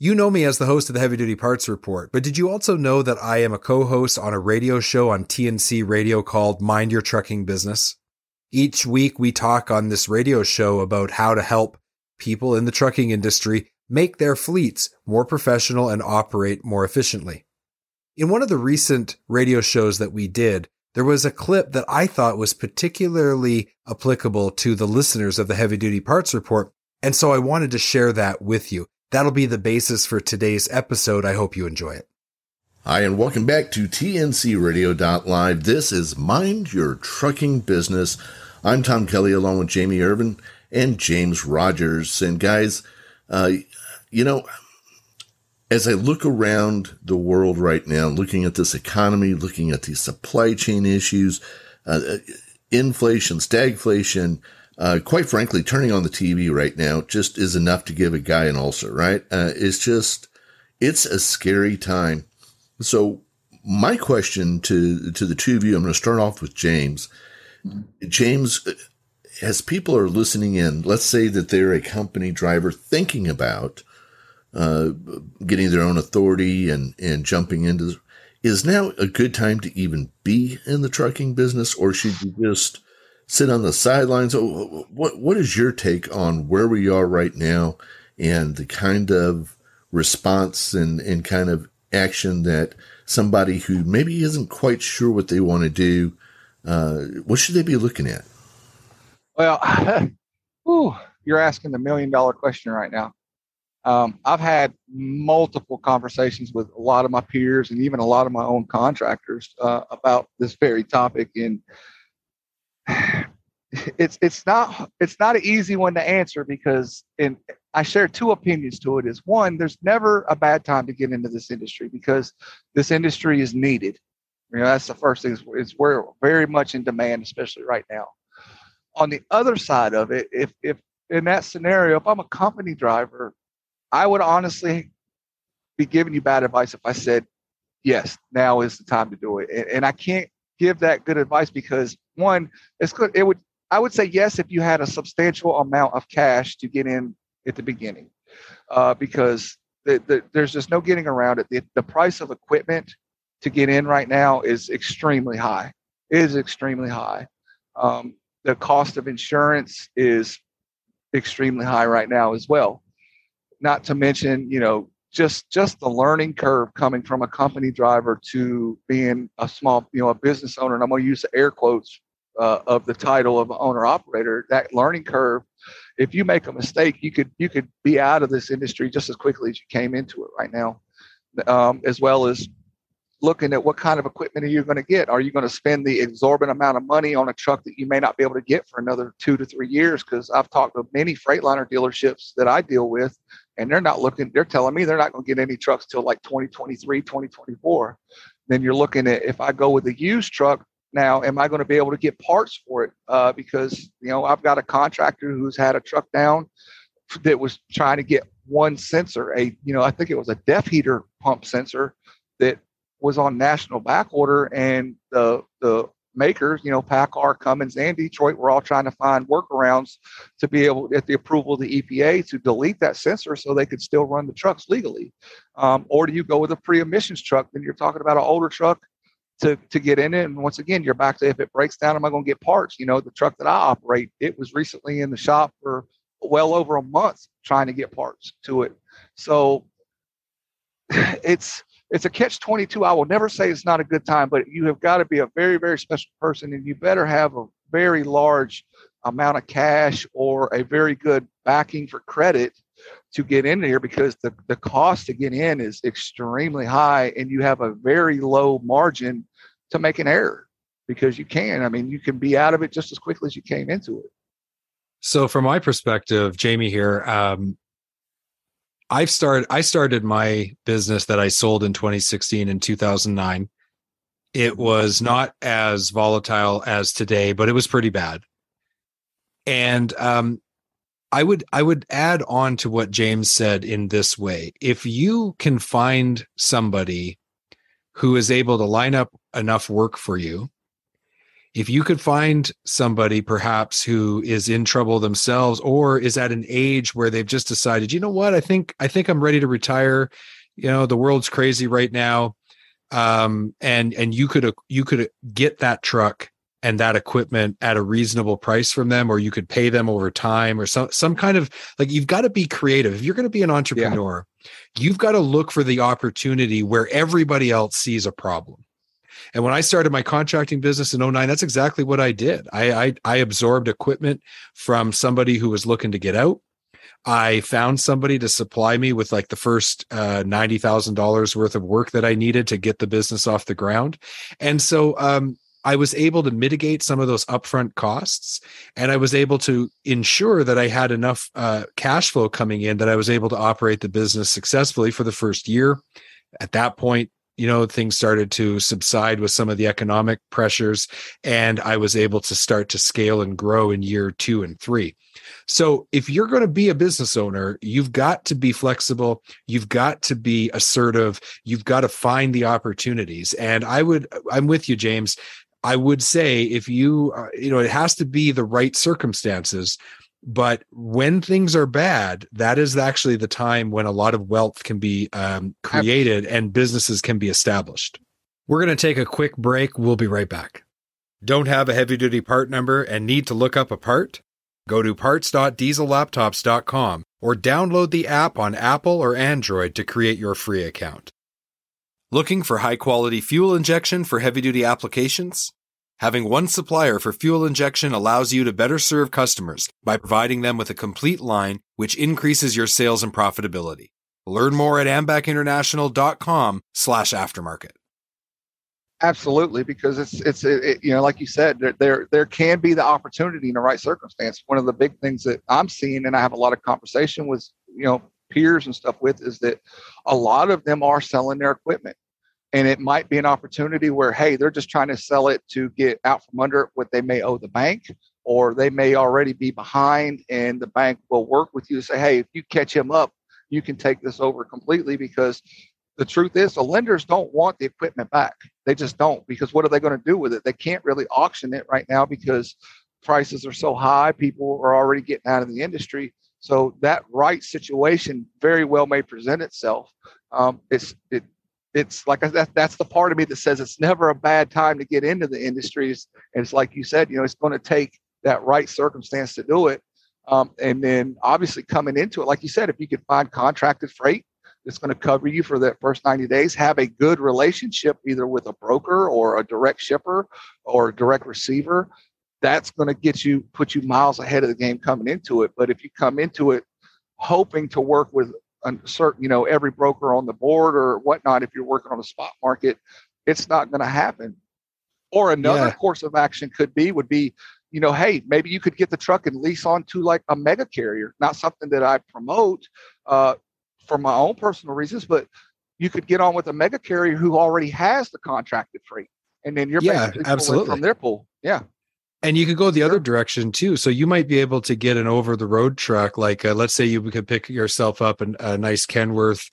You know me as the host of the Heavy Duty Parts Report, but did you also know that I am a co host on a radio show on TNC Radio called Mind Your Trucking Business? Each week, we talk on this radio show about how to help people in the trucking industry make their fleets more professional and operate more efficiently. In one of the recent radio shows that we did, there was a clip that I thought was particularly applicable to the listeners of the Heavy Duty Parts Report, and so I wanted to share that with you. That'll be the basis for today's episode. I hope you enjoy it. Hi, and welcome back to TNCRadio.live. This is Mind Your Trucking Business. I'm Tom Kelly along with Jamie Irvin and James Rogers. And guys, uh, you know, as I look around the world right now, looking at this economy, looking at these supply chain issues, uh, inflation, stagflation, uh, quite frankly, turning on the TV right now just is enough to give a guy an ulcer, right? Uh, it's just, it's a scary time. So my question to, to the two of you, I'm going to start off with James. James, as people are listening in, let's say that they're a company driver thinking about, uh, getting their own authority and, and jumping into, is now a good time to even be in the trucking business or should you just, sit on the sidelines. What what is your take on where we are right now and the kind of response and, and kind of action that somebody who maybe isn't quite sure what they want to do, uh, what should they be looking at? Well, whew, you're asking the million dollar question right now. Um, I've had multiple conversations with a lot of my peers and even a lot of my own contractors uh, about this very topic. And it's it's not it's not an easy one to answer because in I share two opinions to it is one there's never a bad time to get into this industry because this industry is needed. You know that's the first thing it's we're very much in demand especially right now. On the other side of it if if in that scenario if I'm a company driver I would honestly be giving you bad advice if I said yes now is the time to do it. And, and I can't give that good advice because one, it's good. It would I would say yes if you had a substantial amount of cash to get in at the beginning, uh, because the, the, there's just no getting around it. The, the price of equipment to get in right now is extremely high. It is extremely high. Um, the cost of insurance is extremely high right now as well. Not to mention, you know, just just the learning curve coming from a company driver to being a small, you know, a business owner. And I'm going to use the air quotes uh, of the title of owner operator. That learning curve. If you make a mistake, you could you could be out of this industry just as quickly as you came into it right now. Um, as well as looking at what kind of equipment are you going to get? Are you going to spend the exorbitant amount of money on a truck that you may not be able to get for another two to three years? Because I've talked to many Freightliner dealerships that I deal with, and they're not looking, they're telling me they're not going to get any trucks till like 2023, 2024. Then you're looking at if I go with a used truck, now am I going to be able to get parts for it? Uh, because, you know, I've got a contractor who's had a truck down that was trying to get one sensor, a, you know, I think it was a DEF heater pump sensor that was on national back order and the the makers, you know, PACCAR Cummins, and Detroit were all trying to find workarounds to be able, at the approval of the EPA, to delete that sensor so they could still run the trucks legally. Um, or do you go with a pre-emissions truck? Then you're talking about an older truck to to get in it. And once again, you're back to if it breaks down, am I going to get parts? You know, the truck that I operate, it was recently in the shop for well over a month trying to get parts to it. So it's it's a catch 22. I will never say it's not a good time, but you have got to be a very, very special person and you better have a very large amount of cash or a very good backing for credit to get in here because the, the cost to get in is extremely high and you have a very low margin to make an error because you can. I mean, you can be out of it just as quickly as you came into it. So, from my perspective, Jamie here, um, I've started. I started my business that I sold in 2016 and 2009. It was not as volatile as today, but it was pretty bad. And um, I would I would add on to what James said in this way: if you can find somebody who is able to line up enough work for you if you could find somebody perhaps who is in trouble themselves or is at an age where they've just decided you know what? I think i think i'm ready to retire. You know the world's crazy right now. Um and and you could you could get that truck and that equipment at a reasonable price from them or you could pay them over time or some some kind of like you've got to be creative if you're going to be an entrepreneur yeah. you've got to look for the opportunity where everybody else sees a problem and when I started my contracting business in 09, that's exactly what I did. I, I, I absorbed equipment from somebody who was looking to get out. I found somebody to supply me with like the first uh, ninety thousand dollars worth of work that I needed to get the business off the ground, and so um, I was able to mitigate some of those upfront costs, and I was able to ensure that I had enough uh, cash flow coming in that I was able to operate the business successfully for the first year. At that point, you know things started to subside with some of the economic pressures and i was able to start to scale and grow in year 2 and 3 so if you're going to be a business owner you've got to be flexible you've got to be assertive you've got to find the opportunities and i would i'm with you james i would say if you uh, you know it has to be the right circumstances but when things are bad that is actually the time when a lot of wealth can be um, created and businesses can be established. We're going to take a quick break. We'll be right back. Don't have a heavy duty part number and need to look up a part? Go to parts.diesellaptops.com or download the app on apple or android to create your free account looking for high quality fuel injection for heavy duty applications Having one supplier for fuel injection allows you to better serve customers by providing them with a complete line, which increases your sales and profitability. Learn more at ambacinternational.com slash aftermarket. Absolutely, because it's it's it, you know like you said there, there there can be the opportunity in the right circumstance. One of the big things that I'm seeing, and I have a lot of conversation with you know peers and stuff with, is that a lot of them are selling their equipment. And it might be an opportunity where hey they're just trying to sell it to get out from under what they may owe the bank or they may already be behind and the bank will work with you to say hey if you catch him up you can take this over completely because the truth is the lenders don't want the equipment back. They just don't because what are they going to do with it? They can't really auction it right now because prices are so high. People are already getting out of the industry so that right situation very well may present itself um, it's it it's like that, that's the part of me that says it's never a bad time to get into the industries. And it's like you said, you know, it's going to take that right circumstance to do it. Um, and then obviously coming into it, like you said, if you could find contracted freight that's going to cover you for that first 90 days, have a good relationship either with a broker or a direct shipper or a direct receiver, that's going to get you, put you miles ahead of the game coming into it. But if you come into it hoping to work with a certain, you know, every broker on the board or whatnot, if you're working on a spot market, it's not going to happen. Or another yeah. course of action could be would be, you know, hey, maybe you could get the truck and lease onto like a mega carrier. Not something that I promote uh, for my own personal reasons, but you could get on with a mega carrier who already has the contracted freight, and then you're yeah, absolutely from their pool. Yeah. And you could go the other direction too. So you might be able to get an over the road truck. Like, uh, let's say you could pick yourself up an, a nice Kenworth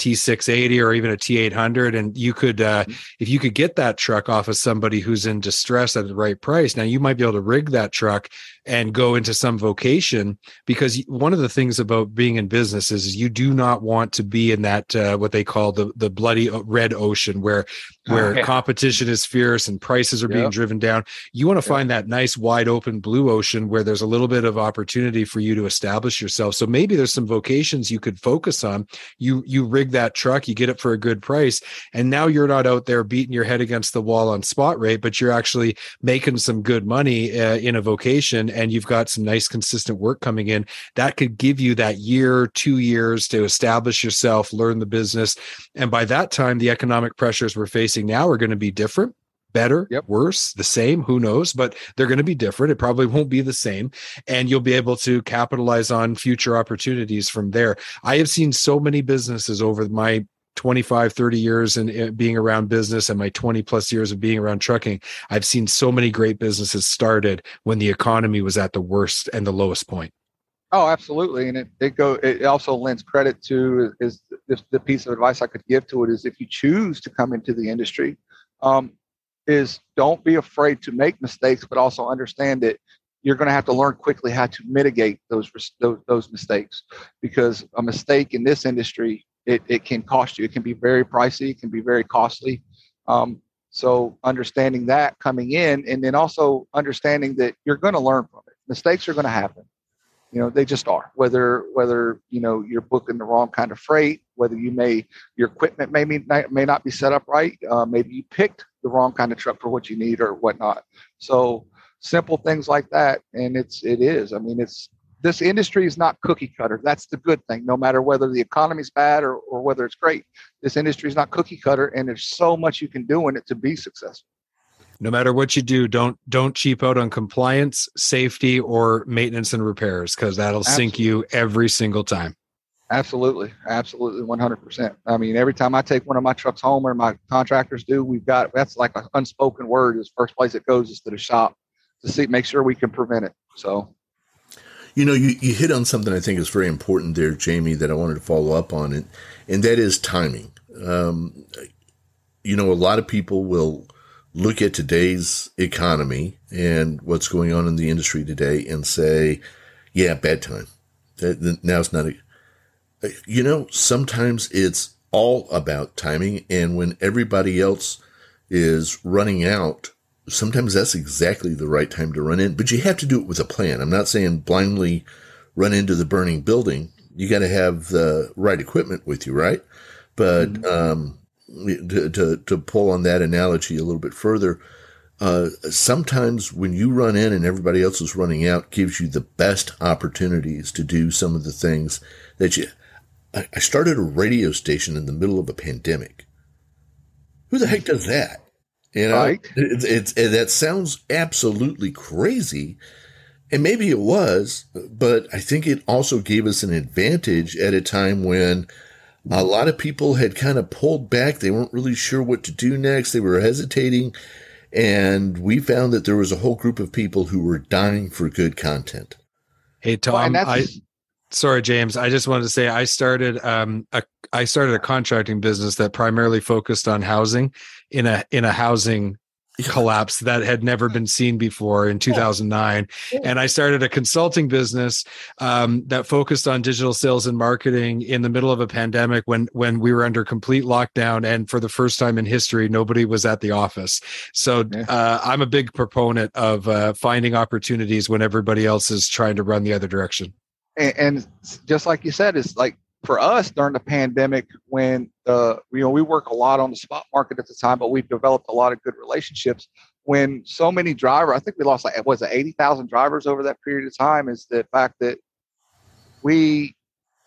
T680 or even a T800 and you could uh, mm-hmm. if you could get that truck off of somebody who's in distress at the right price now you might be able to rig that truck and go into some vocation because one of the things about being in business is you do not want to be in that uh, what they call the the bloody red ocean where where oh, competition is fierce and prices are yep. being driven down. You want to find that nice wide open blue ocean where there's a little bit of opportunity for you to establish yourself. So maybe there's some vocations you could focus on. You you rig that truck, you get it for a good price, and now you're not out there beating your head against the wall on spot rate, but you're actually making some good money uh, in a vocation, and you've got some nice consistent work coming in. That could give you that year, two years to establish yourself, learn the business, and by that time, the economic pressures we're facing now are going to be different better, yep. worse, the same, who knows, but they're going to be different. It probably won't be the same. And you'll be able to capitalize on future opportunities from there. I have seen so many businesses over my 25 30 years and being around business and my 20 plus years of being around trucking i've seen so many great businesses started when the economy was at the worst and the lowest point oh absolutely and it, it go it also lends credit to is this the piece of advice i could give to it is if you choose to come into the industry um, is don't be afraid to make mistakes, but also understand that you're going to have to learn quickly how to mitigate those those, those mistakes because a mistake in this industry it, it can cost you. It can be very pricey. It can be very costly. Um, so understanding that coming in, and then also understanding that you're going to learn from it. Mistakes are going to happen you know they just are whether whether you know you're booking the wrong kind of freight whether you may your equipment may may not be set up right uh, maybe you picked the wrong kind of truck for what you need or whatnot. So simple things like that and it's it is. I mean it's this industry is not cookie cutter. That's the good thing. No matter whether the economy's bad or, or whether it's great this industry is not cookie cutter and there's so much you can do in it to be successful no matter what you do don't don't cheap out on compliance safety or maintenance and repairs because that'll absolutely. sink you every single time. Absolutely. Absolutely 100% i mean every time i take one of my trucks home or my contractors do we've got that's like an unspoken word is first place it goes is to the shop to see make sure we can prevent it so. You know you, you hit on something i think is very important there jamie that i wanted to follow up on and, and that is timing. Um, you know a lot of people will look at today's economy and what's going on in the industry today and say, yeah, bad time. Now it's not a, you know, sometimes it's all about timing. And when everybody else is running out, sometimes that's exactly the right time to run in, but you have to do it with a plan. I'm not saying blindly run into the burning building. You got to have the right equipment with you, right? But, mm-hmm. um, to, to, to pull on that analogy a little bit further, uh, sometimes when you run in and everybody else is running out gives you the best opportunities to do some of the things that you. I, I started a radio station in the middle of a pandemic. Who the heck does that? You know, right. it's, it's it, that sounds absolutely crazy. And maybe it was, but I think it also gave us an advantage at a time when a lot of people had kind of pulled back. They weren't really sure what to do next. They were hesitating. And we found that there was a whole group of people who were dying for good content. Hey, Tom, well, I, sorry, James. I just wanted to say I started, um, a, I started a contracting business that primarily focused on housing in a, in a housing collapse that had never been seen before in 2009 and i started a consulting business um, that focused on digital sales and marketing in the middle of a pandemic when when we were under complete lockdown and for the first time in history nobody was at the office. So uh, i'm a big proponent of uh, finding opportunities when everybody else is trying to run the other direction. And, and just like you said it's like for us during the pandemic when uh, you know we work a lot on the spot market at the time but we've developed a lot of good relationships. When so many drivers i think we lost like was it 80000 drivers over that period of time is the fact that we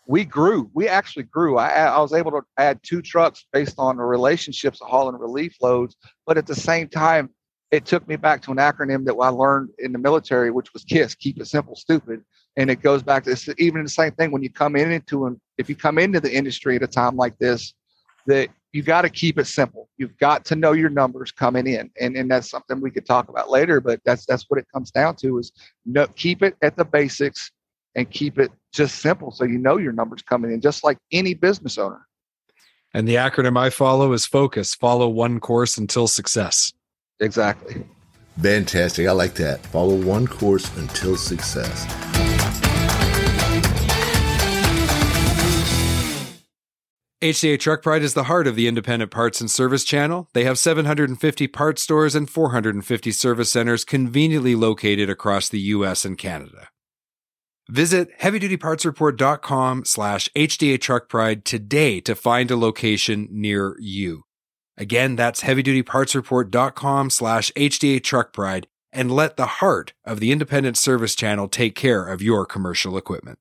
we grew. We actually grew. I, I was able to add two trucks based on the relationships of hauling relief loads but at the same time it took me back to an acronym that I learned in the military, which was KISS, keep it simple, stupid. And it goes back to this, even the same thing when you come in into an, if you come into the industry at a time like this, that you got to keep it simple. You've got to know your numbers coming in, and and that's something we could talk about later. But that's that's what it comes down to is no, keep it at the basics and keep it just simple so you know your numbers coming in, just like any business owner. And the acronym I follow is focus. Follow one course until success. Exactly. Fantastic. I like that. Follow one course until success. HDA Truck Pride is the heart of the independent parts and service channel. They have 750 parts stores and 450 service centers conveniently located across the US and Canada. Visit heavydutypartsreport.com slash HDA Truck Pride today to find a location near you. Again, that's heavydutypartsreport.com slash HDA Truck Pride and let the heart of the independent service channel take care of your commercial equipment.